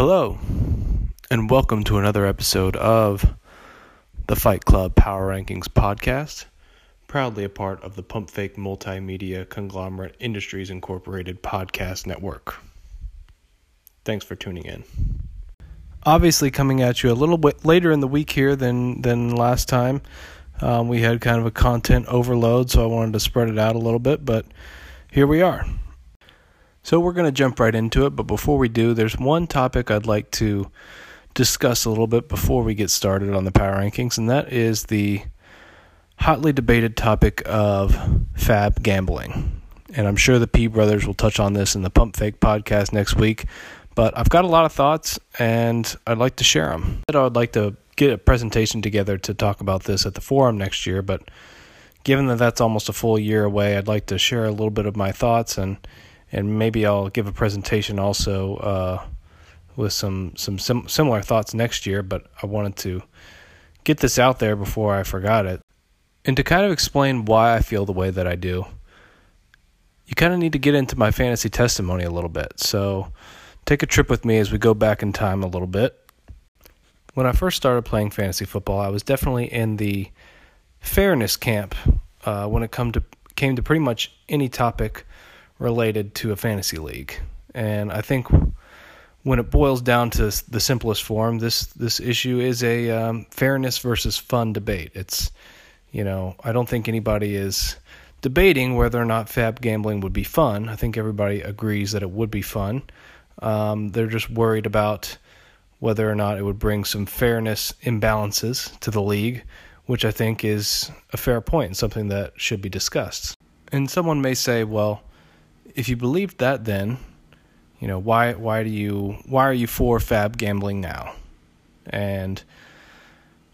Hello, and welcome to another episode of the Fight Club Power Rankings podcast, proudly a part of the Pump Fake Multimedia Conglomerate Industries Incorporated podcast network. Thanks for tuning in. Obviously, coming at you a little bit later in the week here than than last time. Um, we had kind of a content overload, so I wanted to spread it out a little bit, but here we are. So we're going to jump right into it, but before we do, there's one topic I'd like to discuss a little bit before we get started on the power rankings, and that is the hotly debated topic of FAAB gambling. And I'm sure the P brothers will touch on this in the Pump Fake podcast next week, but I've got a lot of thoughts and I'd like to share them. I'd like to get a presentation together to talk about this at the forum next year, but given that that's almost a full year away, I'd like to share a little bit of my thoughts and and maybe I'll give a presentation also uh, with some some sim- similar thoughts next year. But I wanted to get this out there before I forgot it, and to kind of explain why I feel the way that I do. You kind of need to get into my fantasy testimony a little bit. So take a trip with me as we go back in time a little bit. When I first started playing fantasy football, I was definitely in the fairness camp uh, when it come to came to pretty much any topic related to a fantasy league. And I think when it boils down to the simplest form, this this issue is a um, fairness versus fun debate. It's you know I don't think anybody is debating whether or not FAAB gambling would be fun. I think everybody agrees that it would be fun. Um, they're just worried about whether or not it would bring some fairness imbalances to the league, which I think is a fair point and something that should be discussed. And someone may say, well, if you believe that, then you know why why do you why are you for FAAB gambling now? And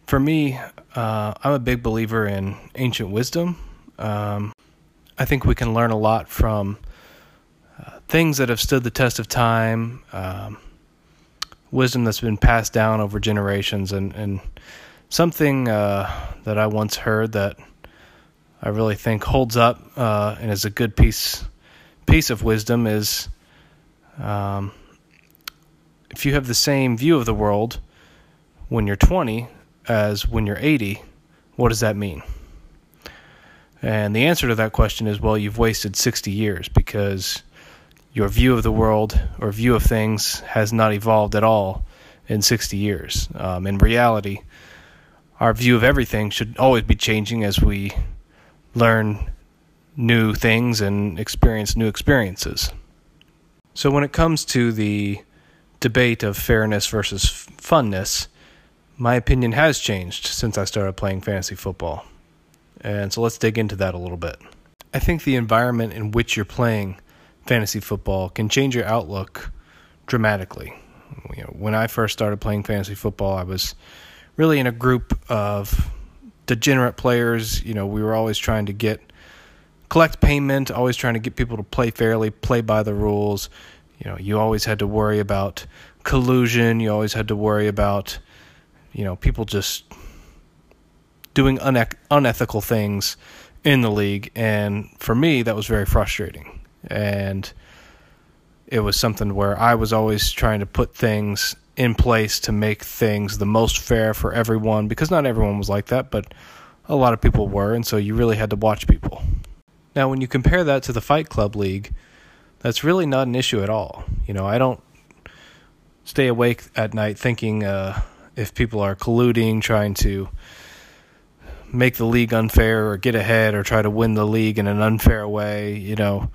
for me, uh, I'm a big believer in ancient wisdom. Um, I think we can learn a lot from uh, things that have stood the test of time, um, wisdom that's been passed down over generations, and and something uh, that I once heard that I really think holds up uh, and is a good piece piece of wisdom is um, if you have the same view of the world when you're 20 as when you're 80, what does that mean? And the answer to that question is well, you've wasted 60 years because your view of the world or view of things has not evolved at all in 60 years. Um, in reality, our view of everything should always be changing as we learn new things and experience new experiences. So, when it comes to the debate of fairness versus funness, my opinion has changed since I started playing fantasy football. And so, let's dig into that a little bit. I think the environment in which you're playing fantasy football can change your outlook dramatically. You know, when I first started playing fantasy football, I was really in a group of degenerate players. You know, we were always trying to get collect payment, always trying to get people to play fairly, play by the rules. You know, you always had to worry about collusion. You always had to worry about, you know, people just doing une- unethical things in the league. And for me, that was very frustrating. And it was something where I was always trying to put things in place to make things the most fair for everyone because not everyone was like that, but a lot of people were. And so you really had to watch people. Now, when you compare that to the Fight Club League, that's really not an issue at all. You know, I don't stay awake at night thinking uh, if people are colluding, trying to make the league unfair or get ahead or try to win the league in an unfair way. You know,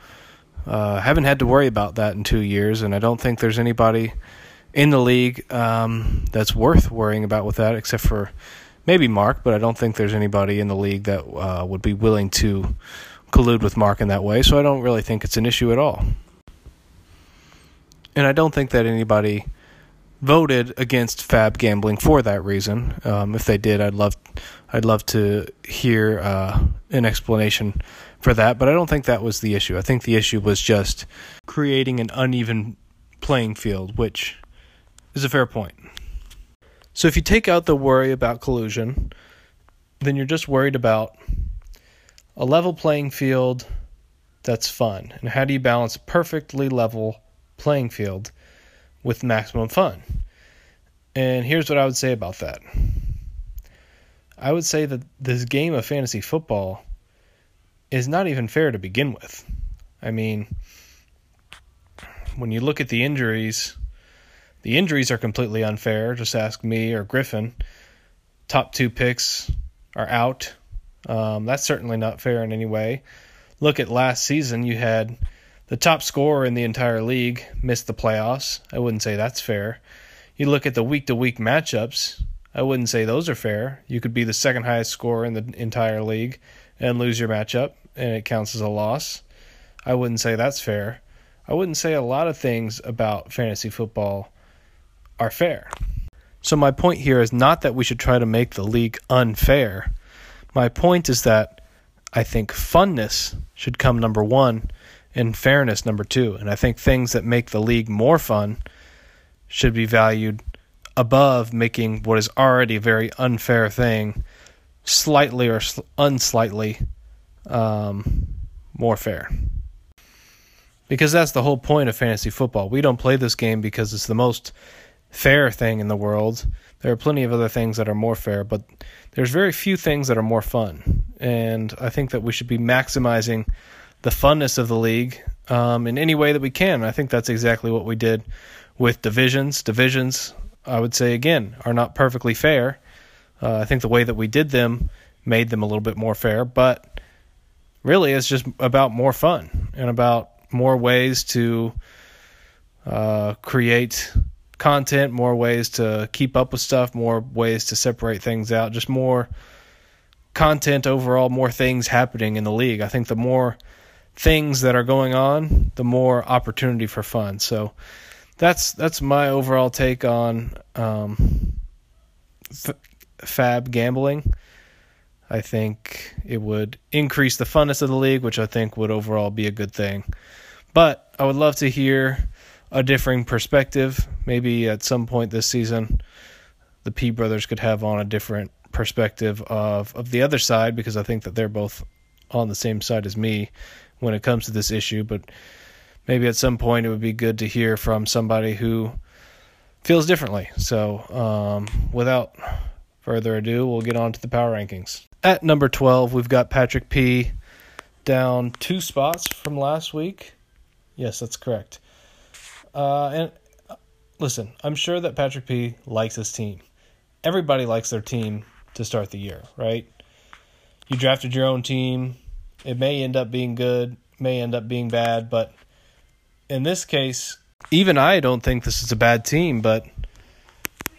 uh, haven't had to worry about that in two years, and I don't think there's anybody in the league um, that's worth worrying about with that, except for maybe Mark. But I don't think there's anybody in the league that uh, would be willing to collude with Mark in that way, so I don't really think it's an issue at all. And I don't think that anybody voted against FAAB gambling for that reason. Um, if they did, I'd love, I'd love to hear uh, an explanation for that. But I don't think that was the issue. I think the issue was just creating an uneven playing field, which is a fair point. So if you take out the worry about collusion, then you're just worried about a level playing field that's fun. And how do you balance a perfectly level playing field with maximum fun. And here's what I would say about that. I would say that this game of fantasy football is not even fair to begin with. I mean, when you look at the injuries, the injuries are completely unfair. Just ask me or Griffin. Top two picks are out. Um, that's certainly not fair in any way. Look at last season, you had the top scorer in the entire league missed the playoffs. I wouldn't say that's fair. You look at the week to week matchups, I wouldn't say those are fair. You could be the second highest scorer in the entire league and lose your matchup, and it counts as a loss. I wouldn't say that's fair. I wouldn't say a lot of things about fantasy football are fair. So, my point here is not that we should try to make the league unfair. My point is that I think funness should come number one and fairness number two. And I think things that make the league more fun should be valued above making what is already a very unfair thing slightly or unslightly um, more fair. Because that's the whole point of fantasy football. We don't play this game because it's the most fair thing in the world. There are plenty of other things that are more fair, but there's very few things that are more fun. And I think that we should be maximizing the funness of the league um, in any way that we can. I think that's exactly what we did with divisions. Divisions, I would say again, are not perfectly fair. Uh, I think the way that we did them made them a little bit more fair, but really it's just about more fun and about more ways to uh, create content, more ways to keep up with stuff, more ways to separate things out, just more content overall, more things happening in the league. I think the more things that are going on, the more opportunity for fun. So that's that's my overall take on um, f- FAAB gambling. I think it would increase the funness of the league, which I think would overall be a good thing. But I would love to hear a differing perspective. Maybe at some point this season, the P brothers could have on a different perspective of of the other side because I think that they're both on the same side as me when it comes to this issue, but maybe at some point it would be good to hear from somebody who feels differently. So, um, without further ado, we'll get on to the power rankings. At number 12, we've got Patrick P. down two spots from last week. Yes, that's correct. Uh, and listen, I'm sure that Patrick P likes his team. Everybody likes their team to start the year, right? You drafted your own team, it may end up being good, may end up being bad, but in this case, even I don't think this is a bad team, but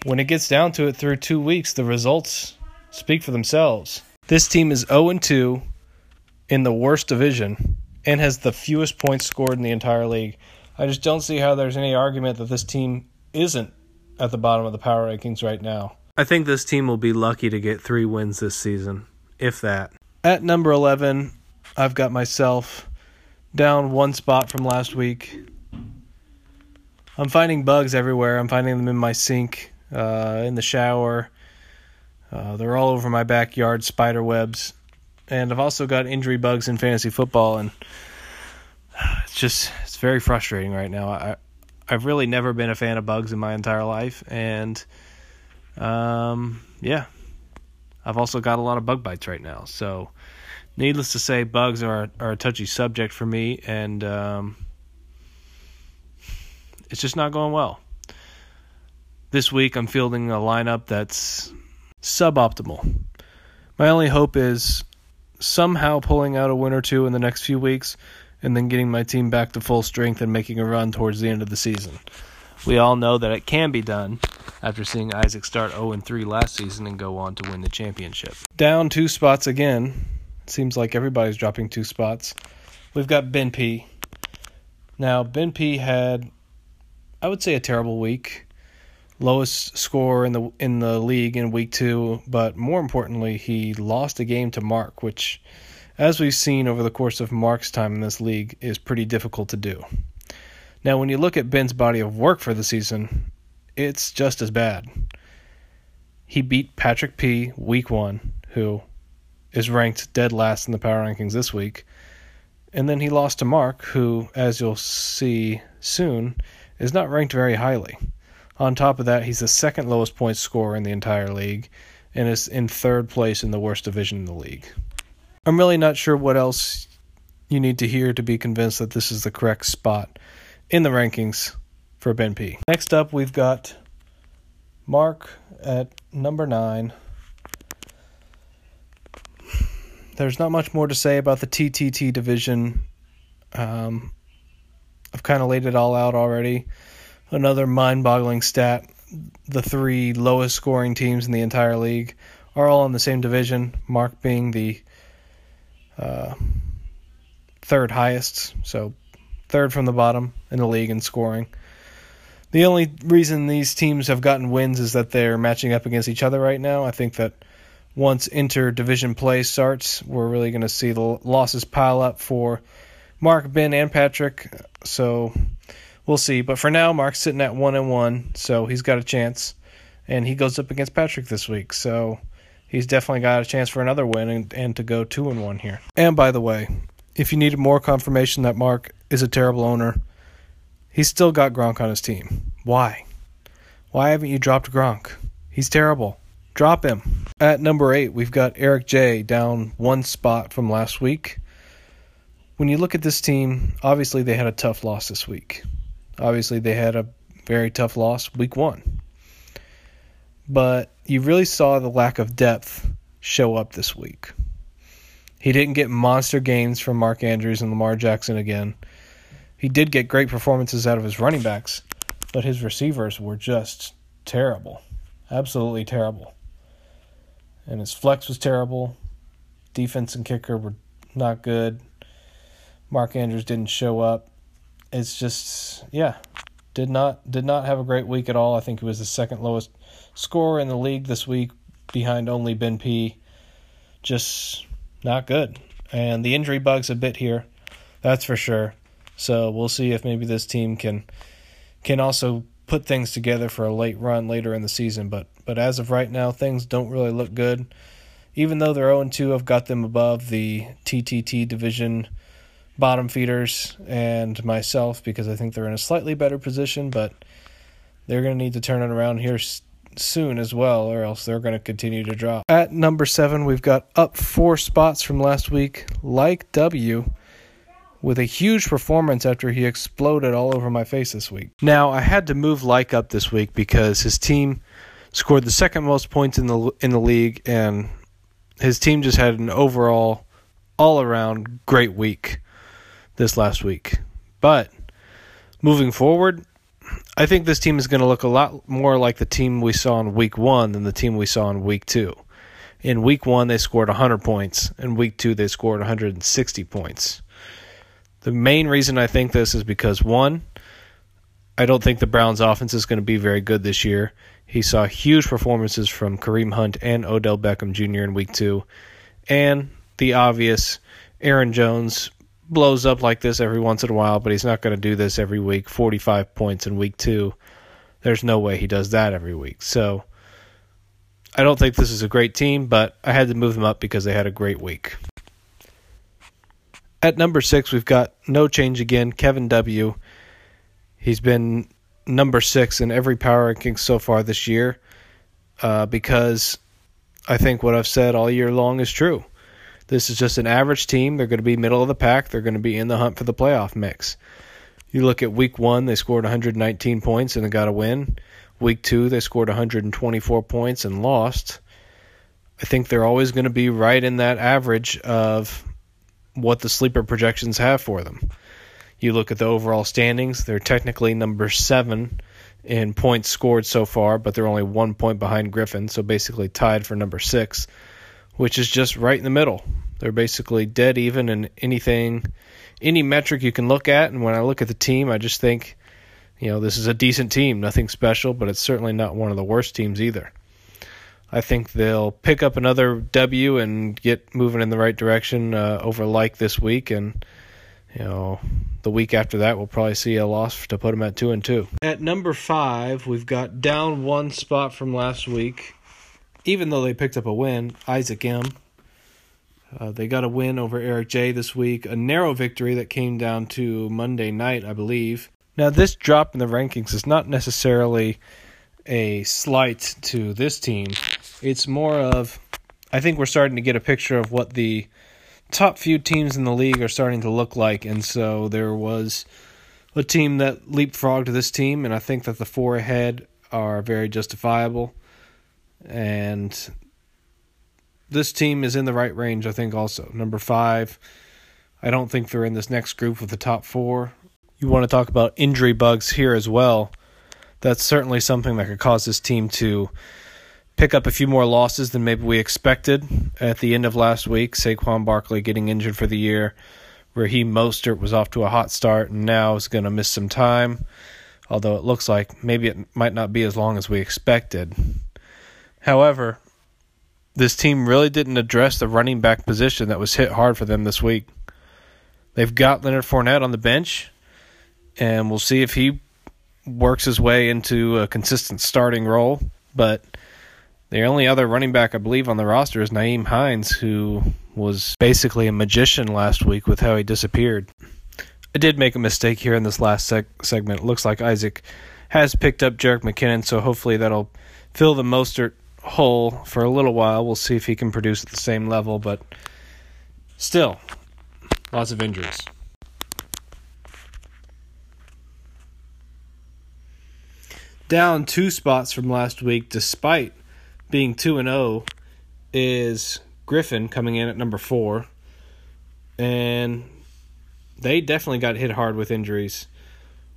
when it gets down to it through two weeks, the results speak for themselves. This team is 0 2 in the worst division and has the fewest points scored in the entire league. I just don't see how there's any argument that this team isn't at the bottom of the power rankings right now. I think this team will be lucky to get three wins this season, if that. At number 11, I've got myself down one spot from last week. I'm finding bugs everywhere. I'm finding them in my sink, uh, in the shower. Uh, they're all over my backyard, spider webs. And I've also got injury bugs in fantasy football, and it's just it's very frustrating right now. I I've really never been a fan of bugs in my entire life, and um, yeah, I've also got a lot of bug bites right now. So needless to say, bugs are are a touchy subject for me, and um, it's just not going well. This week, I'm fielding a lineup that's suboptimal. My only hope is somehow pulling out a win or two in the next few weeks, and then getting my team back to full strength and making a run towards the end of the season. We all know that it can be done after seeing Isaac start 0 3 last season and go on to win the championship. Down two spots again seems like everybody's dropping two spots. We've got Ben P. Now, Ben P had, I would say, a terrible week. Lowest score in the in the league in week two, but more importantly, he lost a game to Mark, which, as we've seen over the course of Mark's time in this league, is pretty difficult to do. Now, when you look at Ben's body of work for the season, it's just as bad. He beat Patrick P. week one, who is ranked dead last in the power rankings this week. And then he lost to Mark, who, as you'll see soon, is not ranked very highly. On top of that, he's the second lowest point scorer in the entire league and is in third place in the worst division in the league. I'm really not sure what else you need to hear to be convinced that this is the correct spot in the rankings for Ben P. Next up, we've got Mark at number nine. There's not much more to say about the TTT division. Um, I've kind of laid it all out already. Another mind boggling stat the three lowest scoring teams in the entire league are all in the same division, Mark being the third highest, so third from the bottom in the league in scoring. The only reason these teams have gotten wins is that they're matching up against each other right now. I think that once inter-division play starts, we're really going to see the losses pile up for Mark, Ben, and Patrick. So we'll see. But for now, Mark's sitting at one and one, so he's got a chance, and he goes up against Patrick this week. So he's definitely got a chance for another win and, and to go two and one here. And by the way, if you needed more confirmation that Mark is a terrible owner, he's still got Gronk on his team. Why? Why haven't you dropped Gronk? He's terrible. Drop him. At number eight, we've got Eric J down one spot from last week. When you look at this team, obviously they had a tough loss this week. Obviously they had a very tough loss week one. But you really saw the lack of depth show up this week. He didn't get monster games from Mark Andrews and Lamar Jackson again. He did get great performances out of his running backs, but his receivers were just terrible. Absolutely terrible. And his flex was terrible. Defense and kicker were not good. Mark Andrews didn't show up. It's just yeah, did not did not have a great week at all. I think he was the second lowest scorer in the league this week behind only Ben P. Just not good. And the injury bug's a bit here, that's for sure. So we'll see if maybe this team can can also put things together for a late run later in the season. But but as of right now, things don't really look good. Even though they're 0 2, I've got them above the TTT division bottom feeders and myself because I think they're in a slightly better position, but they're going to need to turn it around here soon as well, or else they're going to continue to drop. At number seven, we've got up four spots from last week, Mike W, with a huge performance after he exploded all over my face this week. Now, I had to move like up this week because his team scored the second most points in the in the league, and his team just had an overall, all around great week this last week. But moving forward, I think this team is going to look a lot more like the team we saw in week one than the team we saw in week two. In week one, they scored 100 points. In week two, they scored 160 points. The main reason I think this is because, one, I don't think the Browns' offense is going to be very good this year. He saw huge performances from Kareem Hunt and Odell Beckham Jr. in week two. And the obvious Aaron Jones blows up like this every once in a while, but he's not going to do this every week. 45 points in week two. There's no way he does that every week. So I don't think this is a great team, but I had to move them up because they had a great week. At number six, we've got no change again. Kevin W. He's been number six in every power ranking so far this year uh, because I think what I've said all year long is true. This is just an average team. They're going to be middle of the pack. They're going to be in the hunt for the playoff mix. You look at week one, they scored 119 points and they got a win. Week two, they scored 124 points and lost. I think they're always going to be right in that average of what the sleeper projections have for them. You look at the overall standings, they're technically number seven in points scored so far, but they're only one point behind Griffin, so basically tied for number six which is just right in the middle. They're basically dead even in anything, any metric you can look at. And when I look at the team, I just think, you know, this is a decent team. Nothing special, but it's certainly not one of the worst teams either. I think they'll pick up another W and get moving in the right direction uh, over like this week, and you know the week after that we'll probably see a loss to put them at two and two. At number five, we've got down one spot from last week even though they picked up a win, Isaac M. Uh, they got a win over Eric J this week, a narrow victory that came down to Monday night, I believe. Now, this drop in the rankings is not necessarily a slight to this team. It's more of, I think we're starting to get a picture of what the top few teams in the league are starting to look like. And so there was a team that leapfrogged this team, and I think that the four ahead are very justifiable. And this team is in the right range, I think, also. Number five, I don't think they're in this next group of the top four. You want to talk about injury bugs here as well. That's certainly something that could cause this team to pick up a few more losses than maybe we expected at the end of last week. Saquon Barkley getting injured for the year. Raheem Mostert was off to a hot start and now is going to miss some time, although it looks like maybe it might not be as long as we expected. However, this team really didn't address the running back position that was hit hard for them this week. They've got Leonard Fournette on the bench, and we'll see if he works his way into a consistent starting role. But the only other running back I believe on the roster is Nyheim Hines, who was basically a magician last week with how he disappeared. I did make a mistake here in this last seg- segment. It looks like Isaac has picked up Jerick McKinnon, so hopefully that'll fill the Mostert hole for a little while. We'll see if he can produce at the same level, but still, lots of injuries. Down two spots from last week, despite being 2 and 0, is Griffin coming in at number 4. And they definitely got hit hard with injuries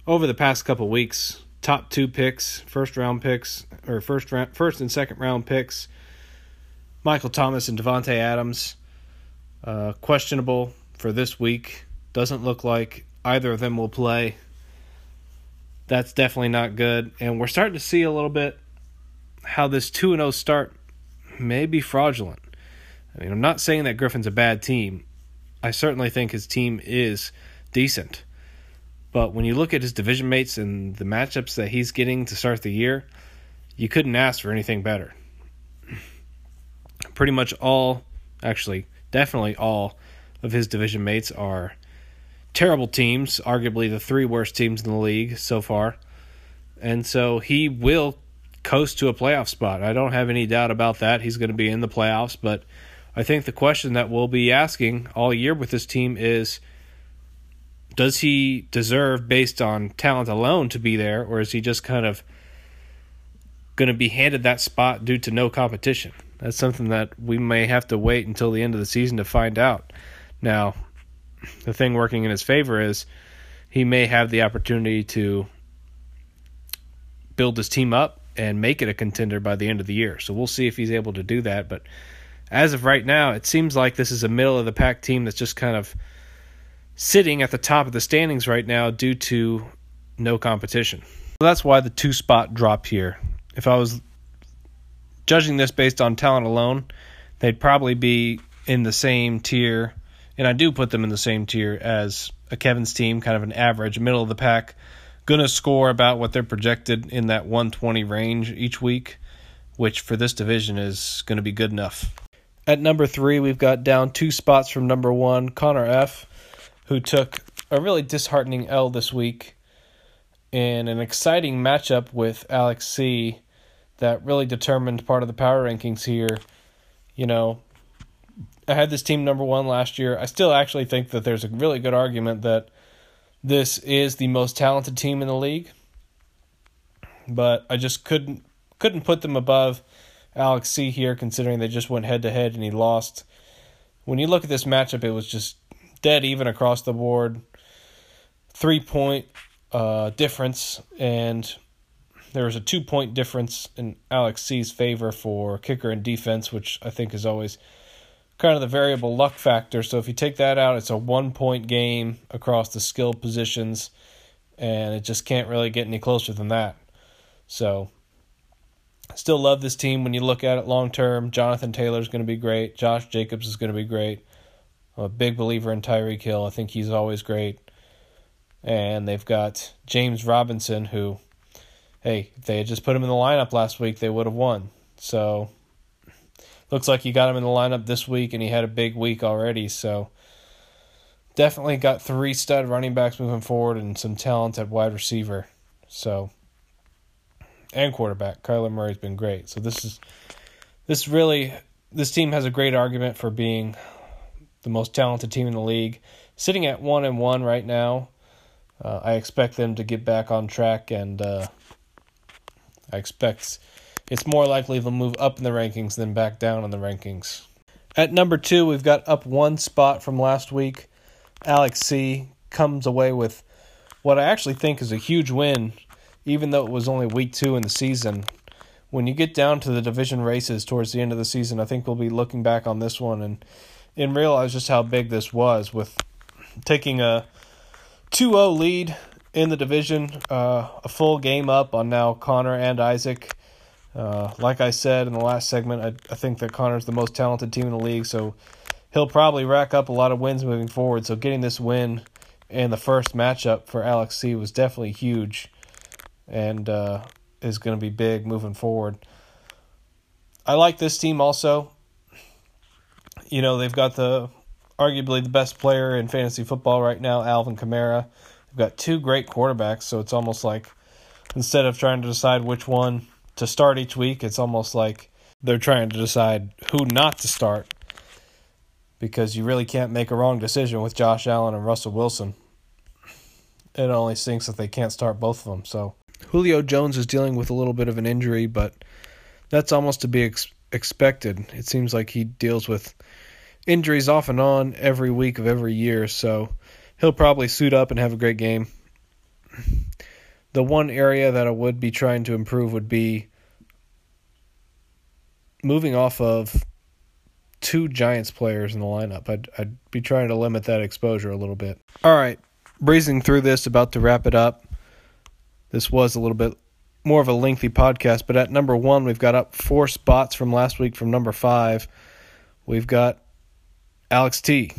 over the past couple weeks. Top two picks, first round picks, or first round, first and second round picks. Michael Thomas and Davante Adams, uh, questionable for this week. Doesn't look like either of them will play. That's definitely not good, and we're starting to see a little bit how this 2 0 start may be fraudulent. I mean, I'm not saying that Griffin's a bad team. I certainly think his team is decent. But when you look at his division mates and the matchups that he's getting to start the year, you couldn't ask for anything better. Pretty much all, actually, definitely all of his division mates are terrible teams, arguably the three worst teams in the league so far. And so he will coast to a playoff spot. I don't have any doubt about that. He's going to be in the playoffs, but I think the question that we'll be asking all year with this team is does he deserve based on talent alone to be there or is he just kind of going to be handed that spot due to no competition? That's something that we may have to wait until the end of the season to find out. Now, the thing working in his favor is he may have the opportunity to build his team up and make it a contender by the end of the year. So we'll see if he's able to do that. But as of right now, it seems like this is a middle of the pack team that's just kind of sitting at the top of the standings right now due to no competition. So that's why the two spot drop here. If I was judging this based on talent alone, they'd probably be in the same tier, and I do put them in the same tier as a Kevin's team, kind of an average, middle of the pack to score about what they're projected in that 120 range each week, which for this division is to be good enough. At number three, we've got down two spots from number one, Connor F., who took a really disheartening L this week in an exciting matchup with Alex C. that really determined part of the power rankings here. You know, I had this team number one last year. I still actually think that there's a really good argument that this is the most talented team in the league, but I just couldn't couldn't put them above Alex C here, considering they just went head to head and he lost. When you look at this matchup, it was just dead even across the board, three point uh, difference, and there was a two point difference in Alex C's favor for kicker and defense, which I think is always kind of the variable luck factor. So if you take that out, it's a one point game across the skill positions, and it just can't really get any closer than that. So I still love this team when you look at it long term. Jonathan Taylor is going to be great. Josh Jacobs is going to be great. I'm a big believer in Tyreek Hill. I think he's always great. And they've got James Robinson, who, hey, if they had just put him in the lineup last week, they would have won. So looks like you got him in the lineup this week, and he had a big week already. So definitely got three stud running backs moving forward and some talent at wide receiver. So and quarterback. Kyler Murray's been great. So this is this really this team has a great argument for being the most talented team in the league. Sitting at one and one right now. Uh, I expect them to get back on track and uh, I expect it's more likely they'll move up in the rankings than back down in the rankings. At number two, we've got up one spot from last week. Alex C comes away with what I actually think is a huge win, even though it was only week two in the season. When you get down to the division races towards the end of the season, I think we'll be looking back on this one and and realize just how big this was with taking a 2-0 lead in the division, uh, a full game up on now Connor and Isaac. Uh, like I said in the last segment, I, I think that Connor's the most talented team in the league, so he'll probably rack up a lot of wins moving forward. So getting this win in the first matchup for Alex C was definitely huge, and uh, is going to be big moving forward. I like this team also. You know they've got the arguably the best player in fantasy football right now, Alvin Kamara. They've got two great quarterbacks, so it's almost like instead of trying to decide which one to start each week, it's almost like they're trying to decide who not to start because you really can't make a wrong decision with Josh Allen and Russell Wilson. It only stinks that they can't start both of them. So Julio Jones is dealing with a little bit of an injury, but that's almost to be ex- expected. It seems like he deals with injuries off and on every week of every year, so he'll probably suit up and have a great game. The one area that I would be trying to improve would be moving off of two Giants players in the lineup. I'd I'd be trying to limit that exposure a little bit. All right, breezing through this, about to wrap it up. This was a little bit more of a lengthy podcast, but at number one, we've got up four spots from last week from number five. We've got Alex T,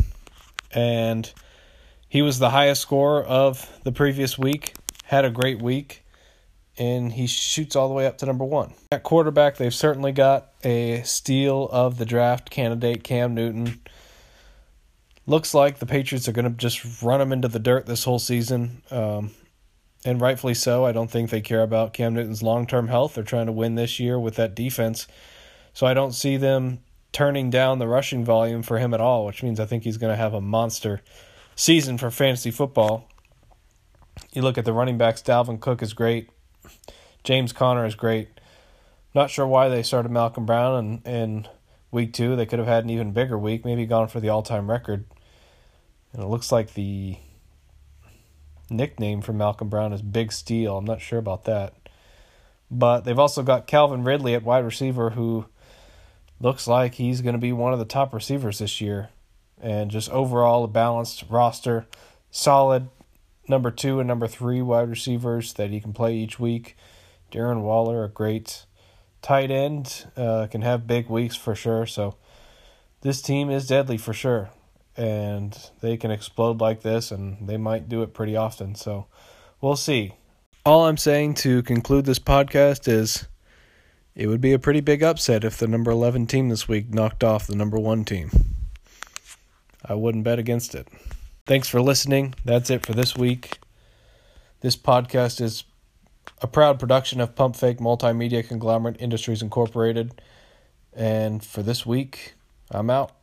and he was the highest scorer of the previous week. Had a great week, and he shoots all the way up to number one. At quarterback, they've certainly got a steal of the draft candidate, Cam Newton. Looks like the Patriots are going to just run him into the dirt this whole season, um, and rightfully so. I don't think they care about Cam Newton's long term health. They're trying to win this year with that defense, so I don't see them turning down the rushing volume for him at all, which means I think he's going to have a monster season for fantasy football. You look at the running backs, Dalvin Cook is great. James Conner is great. Not sure why they started Malcolm Brown in, in week two. They could have had an even bigger week, maybe gone for the all time record. And it looks like the nickname for Malcolm Brown is Big Steel. I'm not sure about that. But they've also got Calvin Ridley at wide receiver, who looks like he's going to be one of the top receivers this year. And just overall, a balanced roster, solid number two and number three wide receivers that he can play each week. Darren Waller, a great tight end, uh, can have big weeks for sure. So this team is deadly for sure. And they can explode like this, and they might do it pretty often. So we'll see. All I'm saying to conclude this podcast is it would be a pretty big upset if the number 11 team this week knocked off the number 1 team. I wouldn't bet against it. Thanks for listening. That's it for this week. This podcast is a proud production of Pump Fake Multimedia Conglomerate Industries Incorporated. And for this week, I'm out.